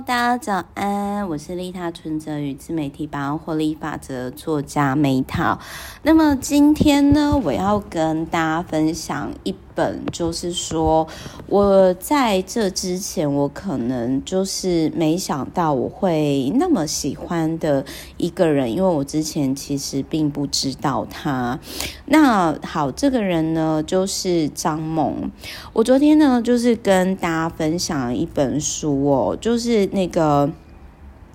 大家早安，我是利他存折与自媒体百万获利法则作家梅桃。那么今天呢，我要跟大家分享一本，就是说我在这之前，我可能就是没想到我会那么喜欢的一个人，因为我之前其实并不知道他。那好，这个人呢，就是张萌。我昨天呢，就是跟大家分享一本书哦。就是那个，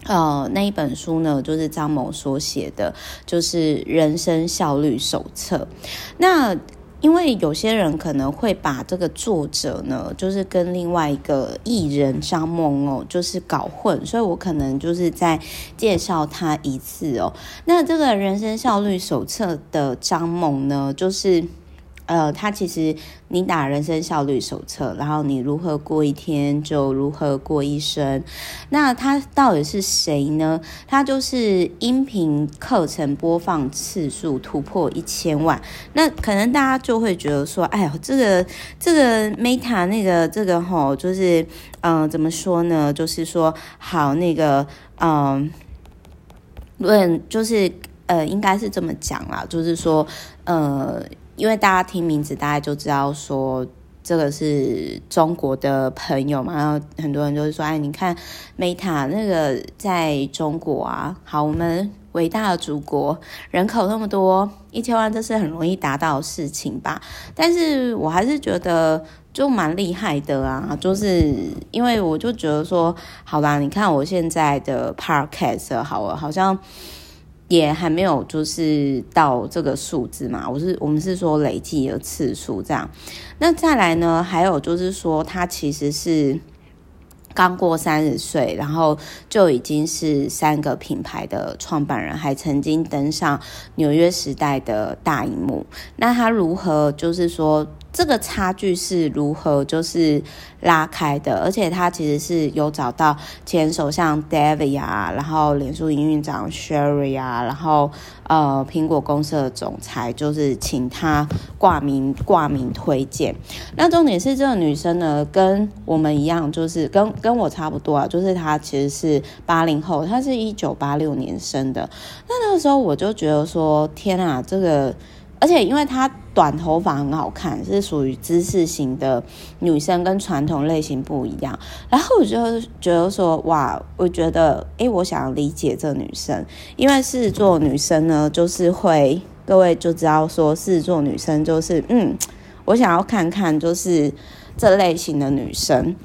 呃，那一本书呢，就是张萌所写的，就是《人生效率手册》。那因为有些人可能会把这个作者呢，就是跟另外一个艺人张猛哦，就是搞混，所以我可能就是在介绍他一次哦。那这个《人生效率手册》的张猛呢，就是。呃，他其实你打人生效率手册，然后你如何过一天就如何过一生。那他到底是谁呢？他就是音频课程播放次数突破一千万。那可能大家就会觉得说，哎呦，这个这个 Meta 那个这个吼，就是嗯、怎么说呢？就是说好那个嗯，论就是呃，应该是这么讲啦，就是说呃。因为大家听名字，大概就知道说这个是中国的朋友嘛。然后很多人就是说：“哎，你看 Meta 那个在中国啊，好，我们伟大的祖国人口那么多，一千万这是很容易达到的事情吧？”但是我还是觉得就蛮厉害的啊，就是因为我就觉得说，好吧，你看我现在的 Podcast 好了，好像。也还没有，就是到这个数字嘛。我是我们是说累计的次数这样。那再来呢？还有就是说，他其实是刚过三十岁，然后就已经是三个品牌的创办人，还曾经登上纽约时代的大荧幕。那他如何就是说？这个差距是如何就是拉开的？而且他其实是有找到前首相 David 啊，然后脸书营运长 Sherry 啊，然后呃苹果公司的总裁，就是请他挂名挂名推荐。那重点是这个女生呢，跟我们一样，就是跟跟我差不多啊，就是她其实是八零后，她是一九八六年生的。那那个时候我就觉得说，天啊，这个。而且因为她短头发很好看，是属于知识型的女生，跟传统类型不一样。然后我就觉得说，哇，我觉得，诶，我想要理解这女生，因为狮子座女生呢，就是会，各位就知道说，狮子座女生就是，嗯，我想要看看，就是这类型的女生。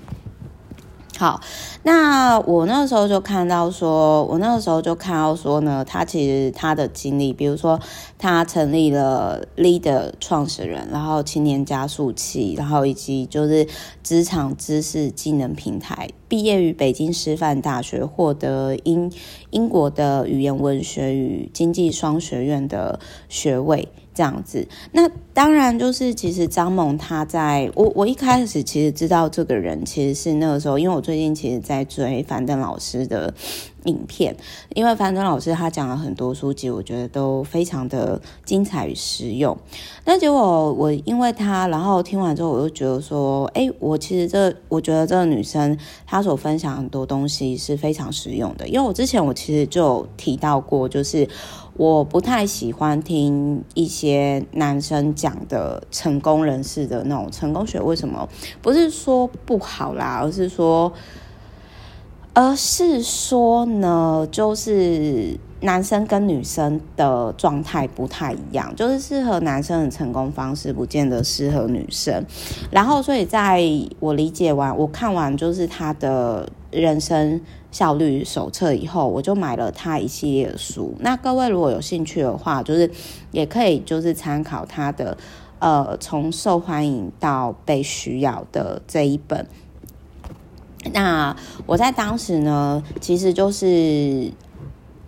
好，那我那个时候就看到说，我那个时候就看到说呢，他其实他的经历，比如说他成立了 Leader 创始人，然后青年加速器，然后以及就是职场知识技能平台，毕业于北京师范大学，获得英英国的语言文学与经济双学院的学位。这样子，那当然就是其实张萌他在我我一开始其实知道这个人，其实是那个时候，因为我最近其实在追樊登老师的影片，因为樊登老师他讲了很多书籍，我觉得都非常的精彩与实用。那结果我因为他，然后听完之后，我就觉得说，哎，我其实这我觉得这个女生她所分享很多东西是非常实用的，因为我之前我其实就提到过，就是。我不太喜欢听一些男生讲的成功人士的那种成功学，为什么？不是说不好啦，而是说，而是说呢，就是男生跟女生的状态不太一样，就是适合男生的成功方式，不见得适合女生。然后，所以在我理解完，我看完就是他的人生。效率手册以后，我就买了他一系列的书。那各位如果有兴趣的话，就是也可以就是参考他的，呃，从受欢迎到被需要的这一本。那我在当时呢，其实就是。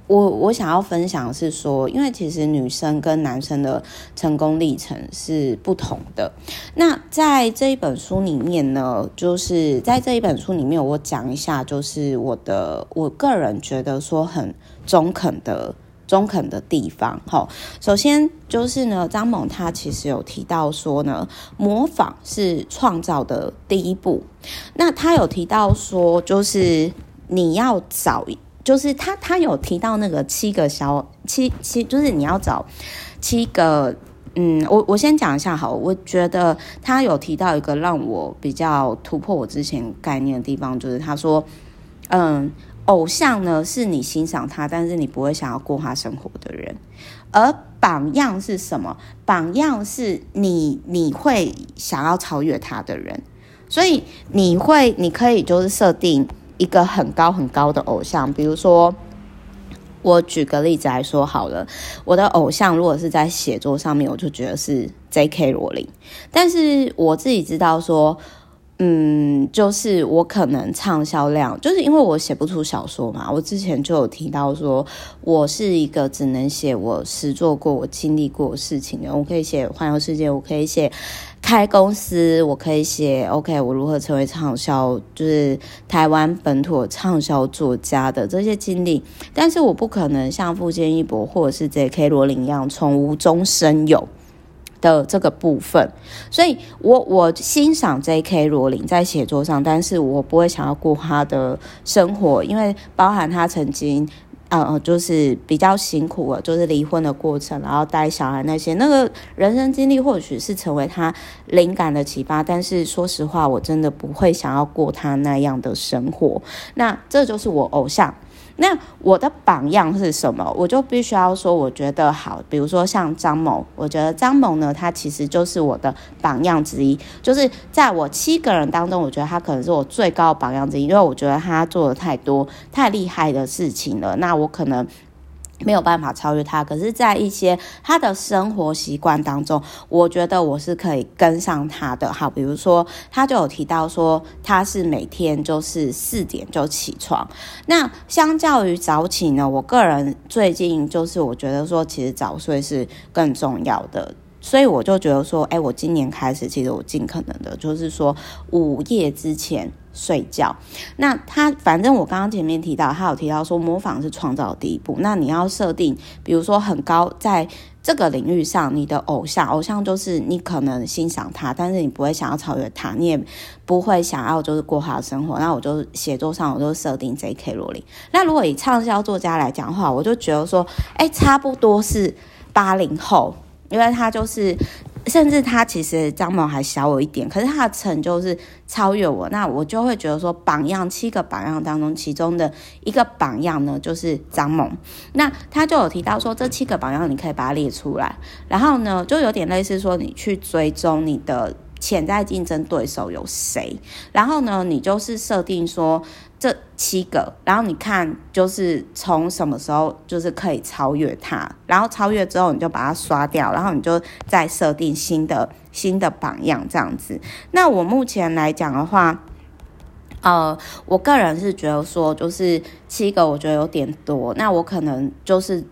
我我想要分享是说，因为其实女生跟男生的成功历程是不同的。那在这一本书里面呢，就是在这一本书里面，我讲一下，就是我的我个人觉得说很中肯的中肯的地方。好，首先就是呢，张猛他其实有提到说呢，模仿是创造的第一步。那他有提到说，就是。你要找，就是他他有提到那个七个小七七，就是你要找七个。嗯，我我先讲一下好，我觉得他有提到一个让我比较突破我之前概念的地方，就是他说，嗯，偶像呢是你欣赏他，但是你不会想要过他生活的人，而榜样是什么？榜样是你你会想要超越他的人，所以你会你可以就是设定一个很高很高的偶像，比如说。我举个例子来说好了，我的偶像如果是在写作上面，我就觉得是 J.K. 罗琳。但是我自己知道说，嗯，就是我可能畅销量，就是因为我写不出小说嘛。我之前就有提到说，我是一个只能写我实做过、我经历过的事情的。我可以写环游世界，我可以写。开公司，我可以写 OK，我如何成为畅销，就是台湾本土畅销作家的这些经历，但是我不可能像富坚义博或者是 J.K. 罗琳一样从无中生有的这个部分，所以我我欣赏 J.K. 罗琳在写作上，但是我不会想要过他的生活，因为包含他曾经。呃，就是比较辛苦了，就是离婚的过程，然后带小孩那些，那个人生经历或许是成为他灵感的启发，但是说实话，我真的不会想要过他那样的生活。那这就是我偶像。那我的榜样是什么？我就必须要说，我觉得好，比如说像张某，我觉得张某呢，他其实就是我的榜样之一。就是在我七个人当中，我觉得他可能是我最高的榜样之一，因为我觉得他做的太多太厉害的事情了。那我可能。没有办法超越他，可是，在一些他的生活习惯当中，我觉得我是可以跟上他的。好，比如说，他就有提到说，他是每天就是四点就起床。那相较于早起呢，我个人最近就是我觉得说，其实早睡是更重要的。所以我就觉得说，哎，我今年开始，其实我尽可能的，就是说午夜之前睡觉。那他反正我刚刚前面提到，他有提到说，模仿是创造的第一步。那你要设定，比如说很高，在这个领域上，你的偶像，偶像就是你可能欣赏他，但是你不会想要超越他，你也不会想要就是过他的生活。那我就写作上，我就设定 J.K. 罗琳。那如果以畅销作家来讲的话，我就觉得说，哎，差不多是八零后。因为他就是，甚至他其实张猛还小我一点，可是他的成就是超越我，那我就会觉得说，榜样七个榜样当中，其中的一个榜样呢，就是张猛。那他就有提到说，这七个榜样你可以把它列出来，然后呢，就有点类似说，你去追踪你的潜在竞争对手有谁，然后呢，你就是设定说。这七个，然后你看，就是从什么时候就是可以超越它，然后超越之后你就把它刷掉，然后你就再设定新的新的榜样这样子。那我目前来讲的话，呃，我个人是觉得说，就是七个我觉得有点多，那我可能就是。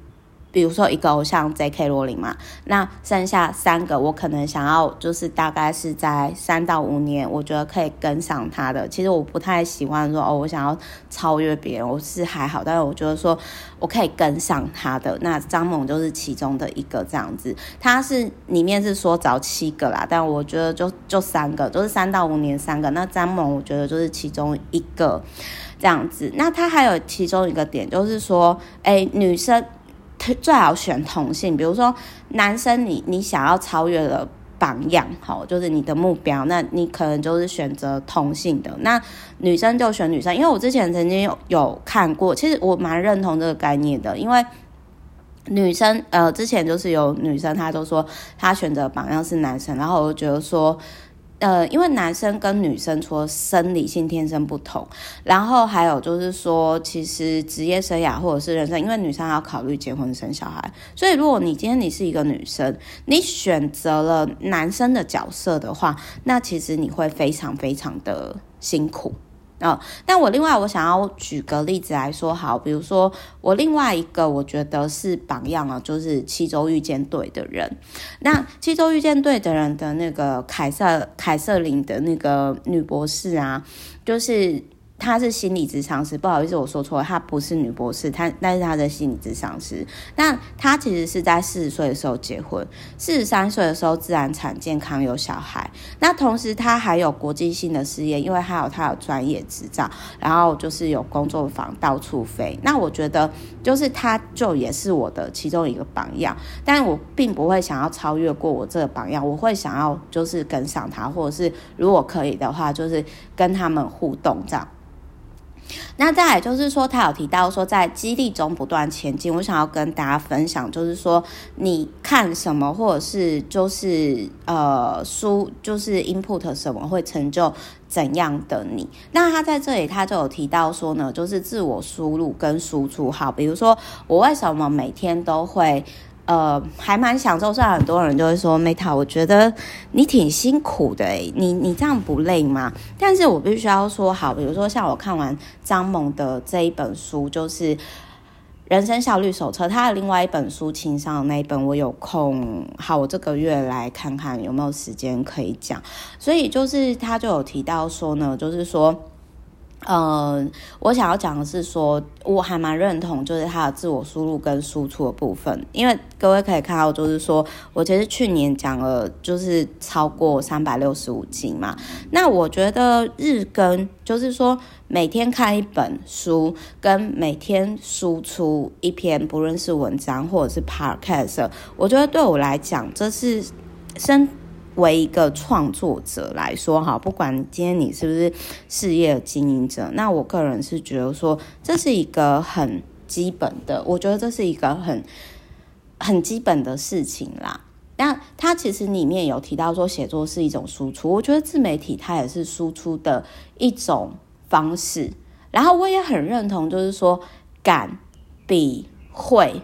比如说一个偶像 J.K. 罗琳嘛，那剩下三个我可能想要就是大概是在三到五年，我觉得可以跟上他的。其实我不太喜欢说哦，我想要超越别人，我是还好，但是我觉得说我可以跟上他的。那张猛就是其中的一个这样子，他是里面是说找七个啦，但我觉得就就三个，就是三到五年三个。那张猛我觉得就是其中一个这样子。那他还有其中一个点就是说，哎，女生。最好选同性，比如说男生你，你想要超越的榜样，好，就是你的目标，那你可能就是选择同性的。那女生就选女生，因为我之前曾经有有看过，其实我蛮认同这个概念的，因为女生呃，之前就是有女生她都说她选择榜样是男生，然后我觉得说。呃，因为男生跟女生除了生理性天生不同，然后还有就是说，其实职业生涯或者是人生，因为女生要考虑结婚生小孩，所以如果你今天你是一个女生，你选择了男生的角色的话，那其实你会非常非常的辛苦。哦，但我另外我想要举个例子来说，好，比如说我另外一个我觉得是榜样啊，就是七周遇见队的人。那七周遇见队的人的那个凯瑟凯瑟琳的那个女博士啊，就是。他是心理咨商师，不好意思，我说错了，他不是女博士，他但是他的心理咨商师。那他其实是在四十岁的时候结婚，四十三岁的时候自然产，健康有小孩。那同时他还有国际性的事业，因为他有他有专业执照，然后就是有工作坊到处飞。那我觉得就是他就也是我的其中一个榜样，但我并不会想要超越过我这个榜样，我会想要就是跟上他，或者是如果可以的话，就是跟他们互动这样。那再来就是说，他有提到说，在激励中不断前进。我想要跟大家分享，就是说，你看什么，或者是就是呃书，就是 input 什么，会成就怎样的你。那他在这里，他就有提到说呢，就是自我输入跟输出。好，比如说我为什么每天都会。呃，还蛮享受。虽然很多人就会说，Meta，我觉得你挺辛苦的，你你这样不累吗？但是我必须要说好，比如说像我看完张猛的这一本书，就是《人生效率手册》，他的另外一本书《情商》那一本，我有空，好，我这个月来看看有没有时间可以讲。所以就是他就有提到说呢，就是说。嗯，我想要讲的是说，我还蛮认同，就是他的自我输入跟输出的部分，因为各位可以看到，就是说我其实去年讲了，就是超过三百六十五集嘛。那我觉得日更，就是说每天看一本书，跟每天输出一篇，不论是文章或者是 podcast，我觉得对我来讲，这是生。为一个创作者来说，哈，不管今天你是不是事业经营者，那我个人是觉得说，这是一个很基本的，我觉得这是一个很很基本的事情啦。那他其实里面有提到说，写作是一种输出，我觉得自媒体它也是输出的一种方式。然后我也很认同，就是说，敢比会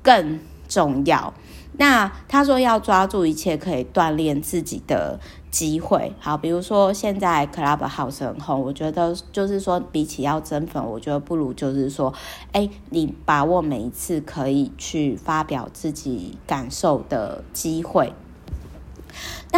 更重要。那他说要抓住一切可以锻炼自己的机会，好，比如说现在 Clubhouse 很红，我觉得就是说比起要增粉，我觉得不如就是说，哎，你把握每一次可以去发表自己感受的机会。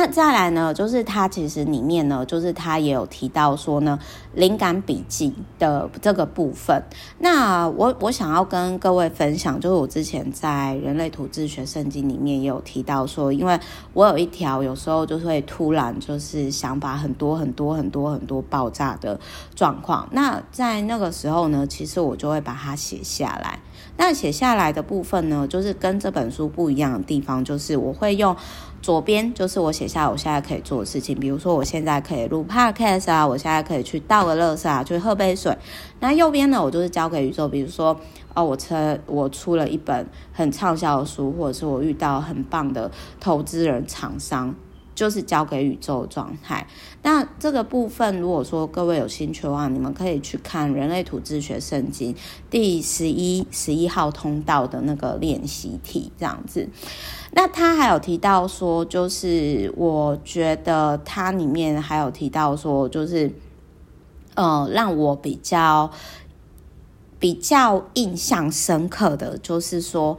那再来呢，就是他其实里面呢，就是他也有提到说呢，灵感笔记的这个部分。那我我想要跟各位分享，就是我之前在人类图自学圣经里面也有提到说，因为我有一条有时候就会突然就是想法很多很多很多很多爆炸的状况。那在那个时候呢，其实我就会把它写下来。那写下来的部分呢，就是跟这本书不一样的地方，就是我会用。左边就是我写下我现在可以做的事情，比如说我现在可以录 podcast 啊，我现在可以去倒个垃圾啊，去喝杯水。那右边呢，我就是交给宇宙，比如说哦，我车我出了一本很畅销的书，或者是我遇到很棒的投资人、厂商。就是交给宇宙的状态。那这个部分，如果说各位有兴趣的话，你们可以去看《人类图自学圣经》第十一十一号通道的那个练习题，这样子。那他还有提到说，就是我觉得他里面还有提到说，就是呃，让我比较比较印象深刻的就是说，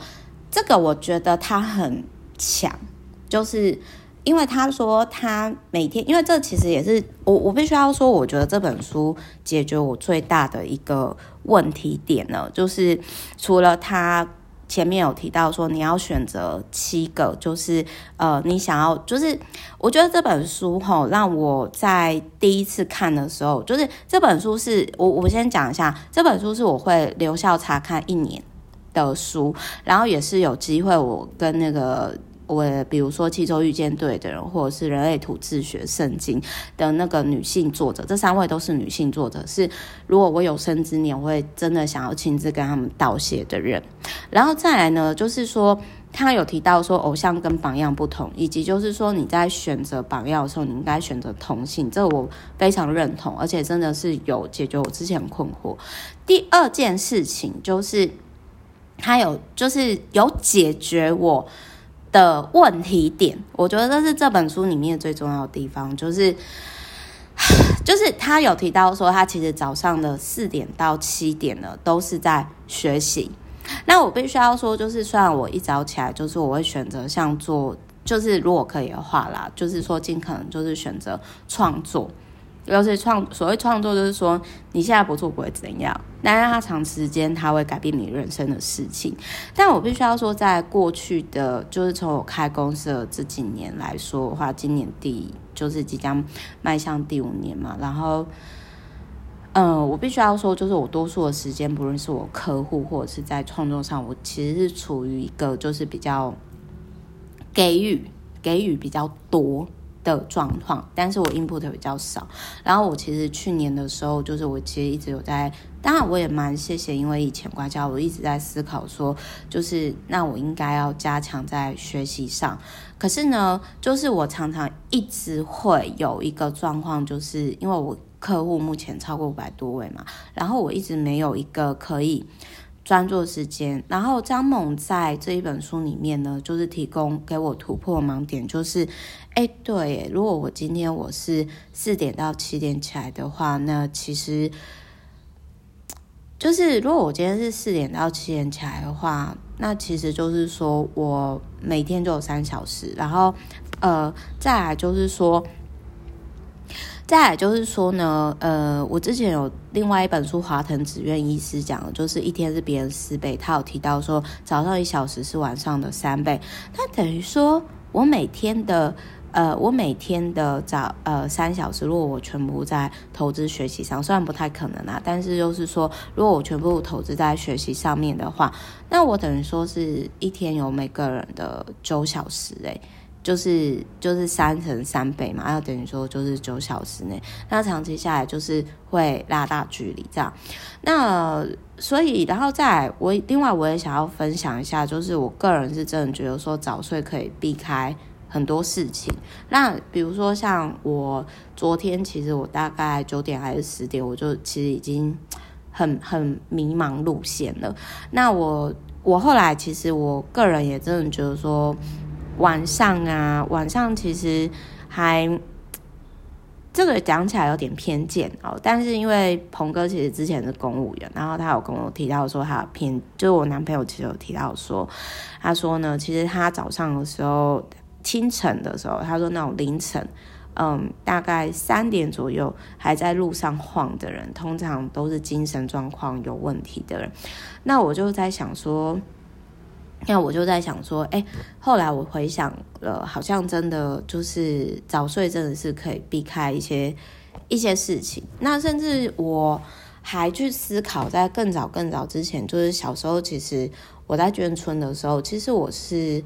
这个我觉得他很强，就是。因为他说他每天，因为这其实也是我，我必须要说，我觉得这本书解决我最大的一个问题点呢，就是除了他前面有提到说你要选择七个，就是呃，你想要，就是我觉得这本书吼，让我在第一次看的时候，就是这本书是我我先讲一下，这本书是我会留校查看一年的书，然后也是有机会我跟那个。我比如说，七周遇见对的人，或者是人类图自学圣经的那个女性作者，这三位都是女性作者，是如果我有生之年，我会真的想要亲自跟他们道谢的人。然后再来呢，就是说他有提到说，偶像跟榜样不同，以及就是说你在选择榜样的时候，你应该选择同性，这我非常认同，而且真的是有解决我之前困惑。第二件事情就是他有就是有解决我。的问题点，我觉得这是这本书里面最重要的地方，就是，就是他有提到说，他其实早上的四点到七点呢，都是在学习。那我必须要说，就是虽然我一早起来，就是我会选择像做，就是如果可以的话啦，就是说尽可能就是选择创作。尤其创所谓创作，就是说你现在不做不会怎样，但是它长时间它会改变你人生的事情。但我必须要说，在过去的，就是从我开公司的这几年来说的话，今年第就是即将迈向第五年嘛，然后。嗯，我必须要说，就是我多数的时间，不论是我客户或者是在创作上，我其实是处于一个就是比较给予给予比较多的状况，但是我 input 比较少。然后我其实去年的时候，就是我其实一直有在，当然我也蛮谢谢，因为以前关系，我一直在思考说，就是那我应该要加强在学习上。可是呢，就是我常常一直会有一个状况，就是因为我。客户目前超过五百多位嘛，然后我一直没有一个可以专注时间。然后张猛在这一本书里面呢，就是提供给我突破盲点，就是，哎，对，如果我今天我是四点到七点起来的话，那其实就是如果我今天是四点到七点起来的话，那其实就是说我每天就有三小时，然后呃，再来就是说。再就是说呢，呃，我之前有另外一本书，华腾子苑医师讲的，就是一天是别人四倍。他有提到说，早上一小时是晚上的三倍。那等于说，我每天的，呃，我每天的早，呃，三小时，如果我全部在投资学习上，虽然不太可能啊，但是就是说，如果我全部投资在学习上面的话，那我等于说是一天有每个人的九小时，诶。就是就是三乘三倍嘛，要等于说就是九小时内，那长期下来就是会拉大距离这样。那所以然后再我另外我也想要分享一下，就是我个人是真的觉得说早睡可以避开很多事情。那比如说像我昨天，其实我大概九点还是十点，我就其实已经很很迷茫路线了。那我我后来其实我个人也真的觉得说。晚上啊，晚上其实还这个讲起来有点偏见哦，但是因为鹏哥其实之前是公务员，然后他有跟我提到说他有偏，就是我男朋友其实有提到说，他说呢，其实他早上的时候，清晨的时候，他说那种凌晨，嗯，大概三点左右还在路上晃的人，通常都是精神状况有问题的人。那我就在想说。那我就在想说，哎，后来我回想了，好像真的就是早睡真的是可以避开一些一些事情。那甚至我还去思考，在更早更早之前，就是小时候，其实我在眷村的时候，其实我是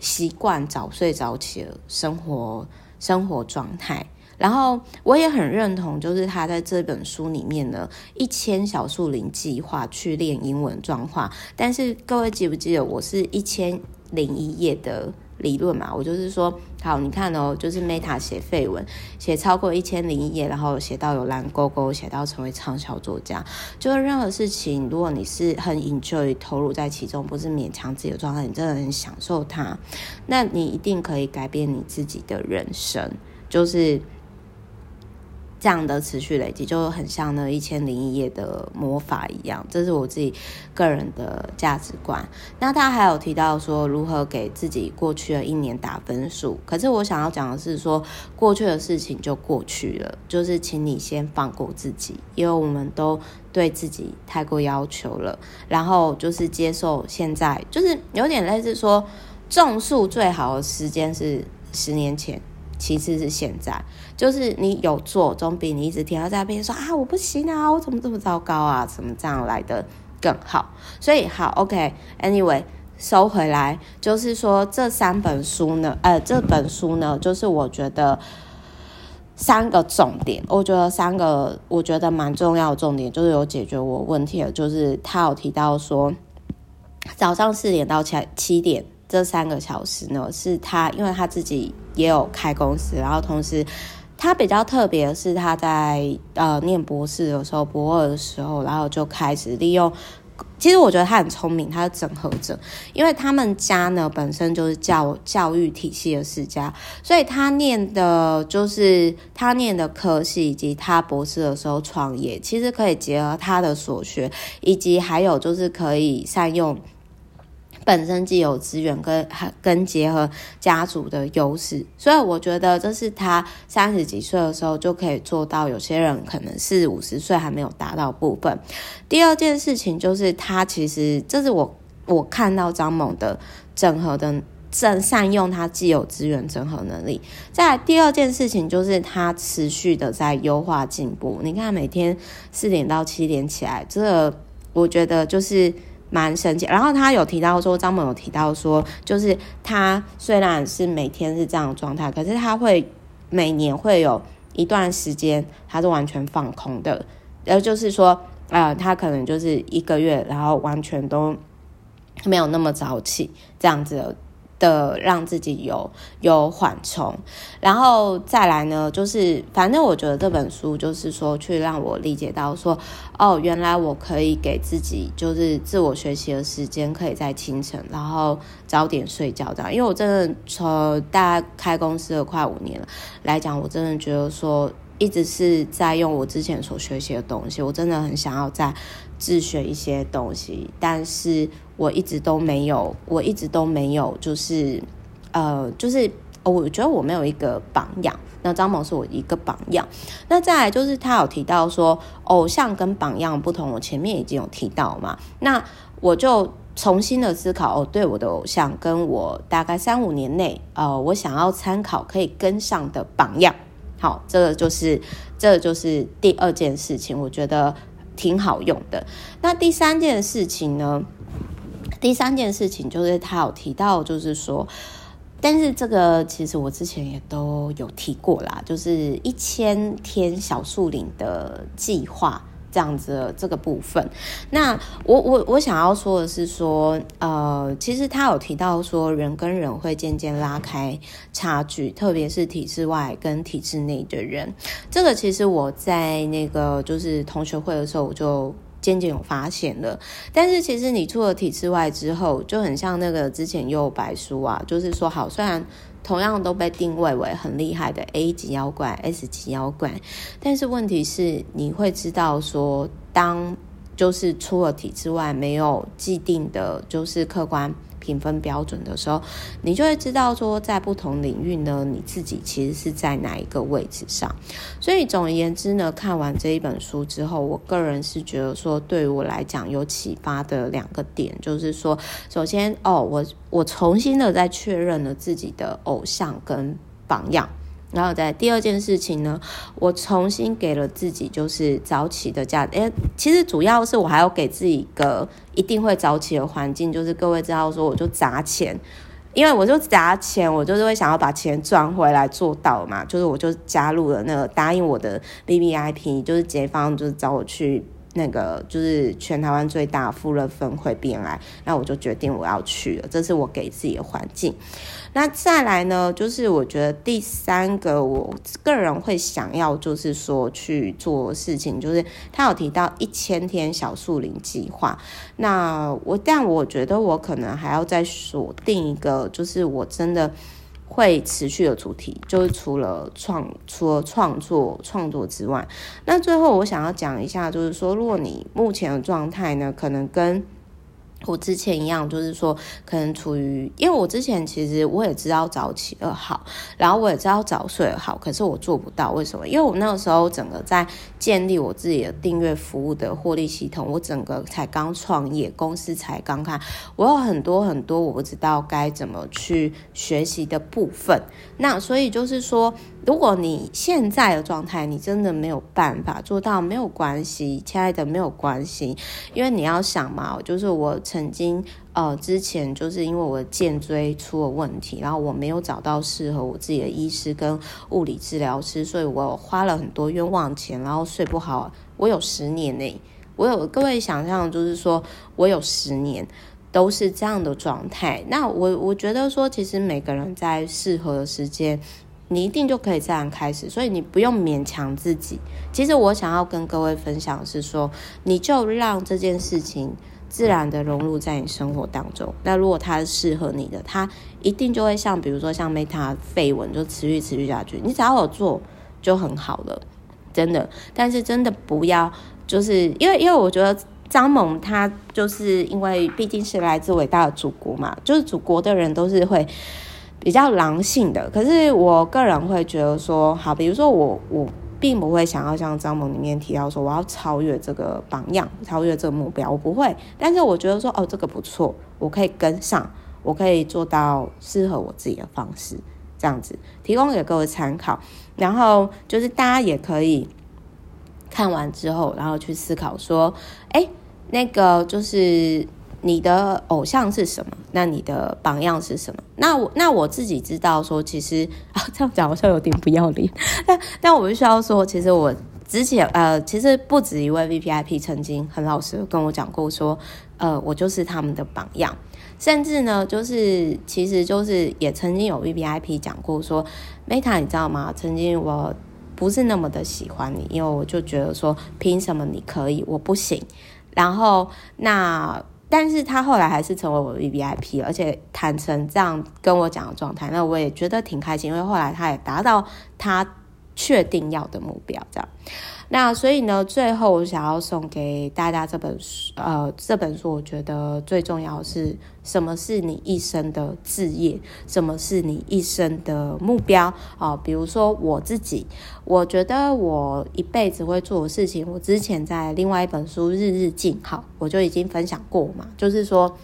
习惯早睡早起的生活生活状态。然后我也很认同，就是他在这本书里面呢，一千小树林计划去练英文状况。但是各位记不记得，我是一千零一页的理论嘛？我就是说，好，你看哦，就是 Meta 写废文，写超过一千零一页，然后写到有蓝勾勾，写到成为畅销作家。就是任何事情，如果你是很 enjoy 投入在其中，不是勉强自己的状态，你真的很享受它，那你一定可以改变你自己的人生。就是。这样的持续累积就很像那一千零一夜的魔法一样，这是我自己个人的价值观。那他还有提到说如何给自己过去的一年打分数，可是我想要讲的是说过去的事情就过去了，就是请你先放过自己，因为我们都对自己太过要求了，然后就是接受现在，就是有点类似说种树最好的时间是十年前。其次是现在，就是你有做，总比你一直停留在那边说啊，我不行啊，我怎么这么糟糕啊，怎么这样来的更好。所以好，OK，Anyway，收回来，就是说这三本书呢，呃，这本书呢，就是我觉得三个重点，我觉得三个我觉得蛮重要的重点，就是有解决我问题的，就是他有提到说早上四点到七七点。这三个小时呢，是他，因为他自己也有开公司，然后同时他比较特别的是，他在呃念博士的时候，博二的时候，然后就开始利用。其实我觉得他很聪明，他是整合者，因为他们家呢本身就是教教育体系的世家，所以他念的就是他念的科系，以及他博士的时候创业，其实可以结合他的所学，以及还有就是可以善用。本身既有资源跟跟结合家族的优势，所以我觉得这是他三十几岁的时候就可以做到，有些人可能四五十岁还没有达到部分。第二件事情就是他其实这是我我看到张猛的整合的正善用他既有资源整合能力。再第二件事情就是他持续的在优化进步。你看每天四点到七点起来，这个我觉得就是。蛮神奇，然后他有提到说，张某有提到说，就是他虽然是每天是这样的状态，可是他会每年会有一段时间他是完全放空的，然后就是说，呃，他可能就是一个月，然后完全都没有那么早起这样子。的让自己有有缓冲，然后再来呢，就是反正我觉得这本书就是说，去让我理解到说，哦，原来我可以给自己就是自我学习的时间，可以在清晨，然后早点睡觉这样。因为我真的从大概开公司的快五年了来讲，我真的觉得说，一直是在用我之前所学习的东西，我真的很想要再自学一些东西，但是。我一直都没有，我一直都没有，就是，呃，就是，我觉得我没有一个榜样。那张猛是我一个榜样。那再来就是他有提到说，偶像跟榜样不同，我前面已经有提到嘛。那我就重新的思考，哦，对我的偶像跟我大概三五年内，呃，我想要参考可以跟上的榜样。好，这个就是，这就是第二件事情，我觉得挺好用的。那第三件事情呢？第三件事情就是他有提到，就是说，但是这个其实我之前也都有提过啦，就是一千天小树林的计划这样子这个部分。那我我我想要说的是说，呃，其实他有提到说，人跟人会渐渐拉开差距，特别是体制外跟体制内的人。这个其实我在那个就是同学会的时候我就。渐渐有发现了，但是其实你出了体制外之后，就很像那个之前又有白书啊，就是说好，虽然同样都被定位为很厉害的 A 级妖怪、S 级妖怪，但是问题是你会知道说，当就是出了体制外，没有既定的，就是客观。评分标准的时候，你就会知道说，在不同领域呢，你自己其实是在哪一个位置上。所以总而言之呢，看完这一本书之后，我个人是觉得说，对于我来讲有启发的两个点，就是说，首先哦，我我重新的在确认了自己的偶像跟榜样。然后在第二件事情呢，我重新给了自己就是早起的价。诶，其实主要是我还要给自己一个一定会早起的环境，就是各位知道说，我就砸钱，因为我就砸钱，我就是会想要把钱赚回来做到嘛。就是我就加入了那个答应我的 VVIP，就是杰方就是找我去。那个就是全台湾最大富乐分会 BNI，那我就决定我要去了，这是我给自己的环境。那再来呢，就是我觉得第三个，我个人会想要就是说去做事情，就是他有提到一千天小树林计划。那我但我觉得我可能还要再锁定一个，就是我真的。会持续的主题就是除了创除了创作创作之外，那最后我想要讲一下，就是说，如果你目前的状态呢，可能跟。我之前一样，就是说，可能处于，因为我之前其实我也知道早起的好，然后我也知道早睡好，可是我做不到，为什么？因为我那个时候整个在建立我自己的订阅服务的获利系统，我整个才刚创业，公司才刚开，我有很多很多我不知道该怎么去学习的部分，那所以就是说。如果你现在的状态，你真的没有办法做到，没有关系，亲爱的，没有关系，因为你要想嘛，就是我曾经呃之前就是因为我的颈椎出了问题，然后我没有找到适合我自己的医师跟物理治疗师，所以我花了很多冤枉钱，然后睡不好，我有十年呢，我有各位想象，就是说我有十年都是这样的状态，那我我觉得说，其实每个人在适合的时间。你一定就可以这样开始，所以你不用勉强自己。其实我想要跟各位分享的是说，你就让这件事情自然的融入在你生活当中。那如果它适合你的，它一定就会像比如说像 Meta 废文就持续持续下去。你只要有做就很好了，真的。但是真的不要，就是因为因为我觉得张猛他就是因为毕竟是来自伟大的祖国嘛，就是祖国的人都是会比较狼性的。可是我个人会觉得说，好，比如说我我并不会想要像张萌里面提到说，我要超越这个榜样，超越这个目标，我不会。但是我觉得说，哦，这个不错，我可以跟上，我可以做到适合我自己的方式，这样子提供给各位参考。然后就是大家也可以。看完之后，然后去思考说，哎，那个就是你的偶像是什么？那你的榜样是什么？那我那我自己知道说，其实 啊，这样讲好像有点不要脸，但但我必须要说，其实我之前呃，其实不止一位 V P I P 曾经很老实跟我讲过说，呃，我就是他们的榜样，甚至呢，就是其实就是也曾经有 VVIP 讲过说，Meta 你知道吗？曾经我。不是那么的喜欢你，因为我就觉得说，凭什么你可以，我不行。然后那，但是他后来还是成为我的 VVIP，而且坦诚这样跟我讲的状态，那我也觉得挺开心，因为后来他也达到他确定要的目标，这样。那所以呢，最后我想要送给大家这本书，呃，这本书我觉得最重要的是什么是你一生的志业，什么是你一生的目标啊，比如说我自己，我觉得我一辈子会做的事情，我之前在另外一本书《日日进好》我就已经分享过嘛，就是说。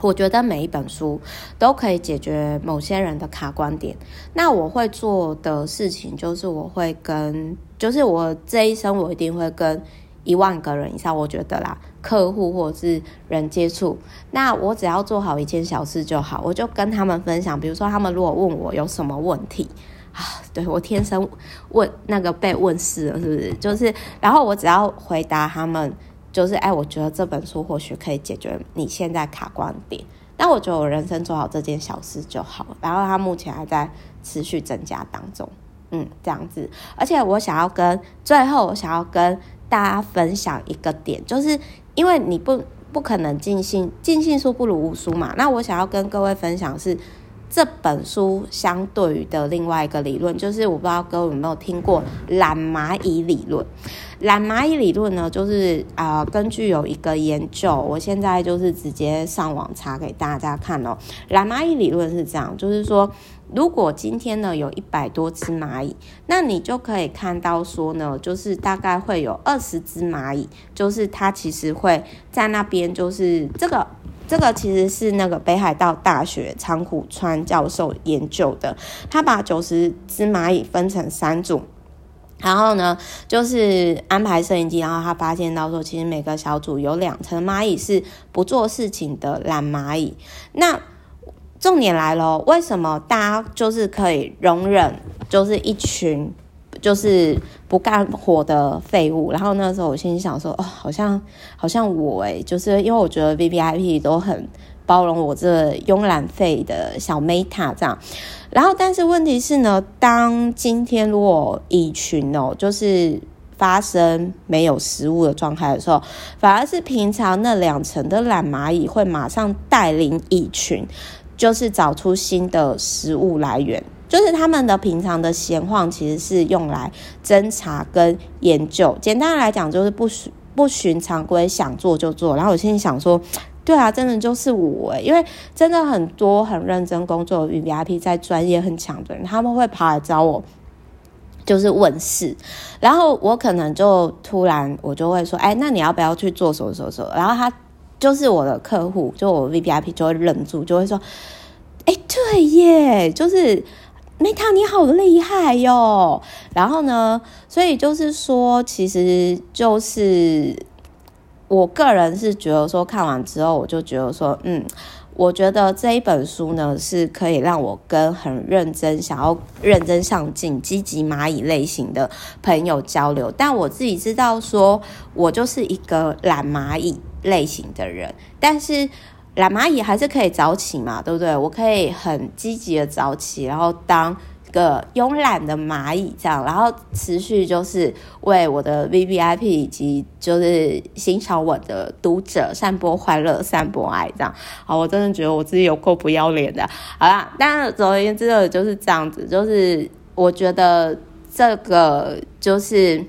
我觉得每一本书都可以解决某些人的卡观点。那我会做的事情就是，我会跟，就是我这一生我一定会跟一万个人以上，我觉得啦，客户或者是人接触。那我只要做好一件小事就好，我就跟他们分享。比如说，他们如果问我有什么问题啊，对，我天生问那个被问事了，是不是？就是，然后我只要回答他们。就是哎，我觉得这本书或许可以解决你现在卡关点。但我觉得我人生做好这件小事就好。然后它目前还在持续增加当中，嗯，这样子。而且我想要跟最后，我想要跟大家分享一个点，就是因为你不不可能尽信尽信书不如无书嘛。那我想要跟各位分享是。这本书相对于的另外一个理论，就是我不知道各位有没有听过懒蚂蚁理论。懒蚂蚁理论呢，就是啊、根据有一个研究，我现在就是直接上网查给大家看哦。懒蚂蚁理论是这样，就是说，如果今天呢有一百多只蚂蚁，那你就可以看到说呢，就是大概会有二十只蚂蚁，就是它其实会在那边，就是这个。这个其实是那个北海道大学长谷川教授研究的，他把九十只蚂蚁分成三组，然后呢，就是安排摄影机，然后他发现到说，其实每个小组有两层蚂蚁是不做事情的懒蚂蚁。那重点来了，为什么大家就是可以容忍，就是一群？就是不干活的废物，然后那时候我心里想说，哦，好像好像我诶，就是因为我觉得 VVIP 都很包容我这慵懒废的小 Meta 这样，然后但是问题是呢，当今天如果蚁群哦，就是发生没有食物的状态的时候，反而是平常那两层的懒蚂蚁会马上带领蚁群，就是找出新的食物来源。就是他们的平常的闲晃，其实是用来侦查跟研究。简单来讲，就是不循不循常规，想做就做。然后我心里想说，对啊，真的就是我诶，因为真的很多很认真工作 VVIP，在专业很强的人，他们会跑来找我，就是问事。然后我可能就突然我就会说，哎，那你要不要去做什么什么什么？然后他就是我的客户，就我 VVIP 就会忍住，就会说，哎，对耶，就是。Meta 你好厉害哟！然后呢，所以就是说，其实就是我个人是觉得说，看完之后我就觉得说，嗯，我觉得这一本书呢是可以让我跟很认真、想要认真上进、积极蚂蚁类型的朋友交流。但我自己知道说，我就是一个懒蚂蚁类型的人，但是。懒蚂蚁还是可以早起嘛，对不对？我可以很积极的早起，然后当个慵懒的蚂蚁这样，然后持续就是为我的 VVIP 以及就是欣赏我的读者散播欢乐、散播爱这样。好，我真的觉得我自己有够不要脸的。好啦，但总而言之的就是这样子，就是我觉得这个就是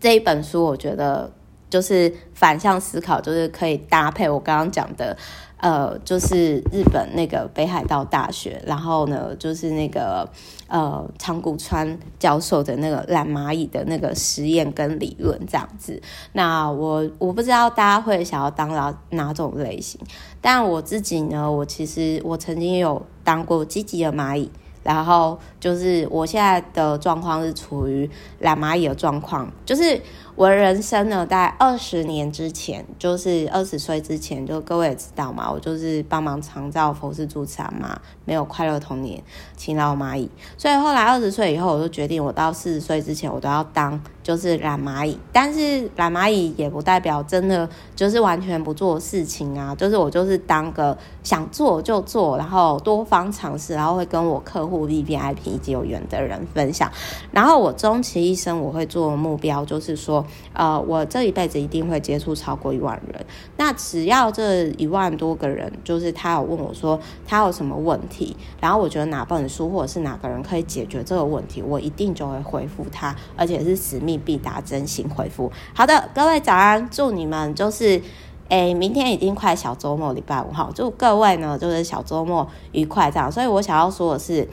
这一本书，我觉得。就是反向思考，就是可以搭配我刚刚讲的。呃，就是日本那个北海道大学，然后呢，就是那个呃长谷川教授的那个懒蚂蚁的那个实验跟理论这样子。那我我不知道大家会想要当哪哪种类型，但我自己呢，我其实我曾经有当过积极的蚂蚁。然后就是我现在的状况是处于懒蚂蚁的状况，就是我人生呢，在二十年之前，就是二十岁之前，就各位也知道嘛，我就是帮忙长照佛事助产嘛，没有快乐童年，勤劳蚂蚁，所以后来二十岁以后，我就决定我到四十岁之前，我都要当。就是懒蚂蚁，但是懒蚂蚁也不代表真的就是完全不做事情啊。就是我就是当个想做就做，然后多方尝试，然后会跟我客户 VVIP 以及有缘的人分享。然后我终其一生我会做的目标就是说，呃，我这一辈子一定会接触超过一万人。那只要这一万多个人，就是他有问我说他有什么问题，然后我觉得哪本书或者是哪个人可以解决这个问题，我一定就会回复他，而且是使命。必答真心回复。好的，各位早安，祝你们就是，哎，明天已经快小周末，礼拜五哈，祝各位呢就是小周末愉快这样。所以我想要说的是，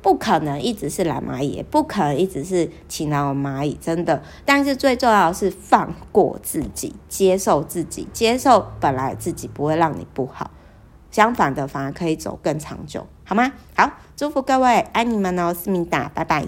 不可能一直是蓝蚂蚁，也不可能一直是勤劳蚂蚁，真的。但是最重要的是放过自己，接受自己，接受本来自己不会让你不好，相反的反而可以走更长久，好吗？好，祝福各位，爱你们哦，思密达，拜拜。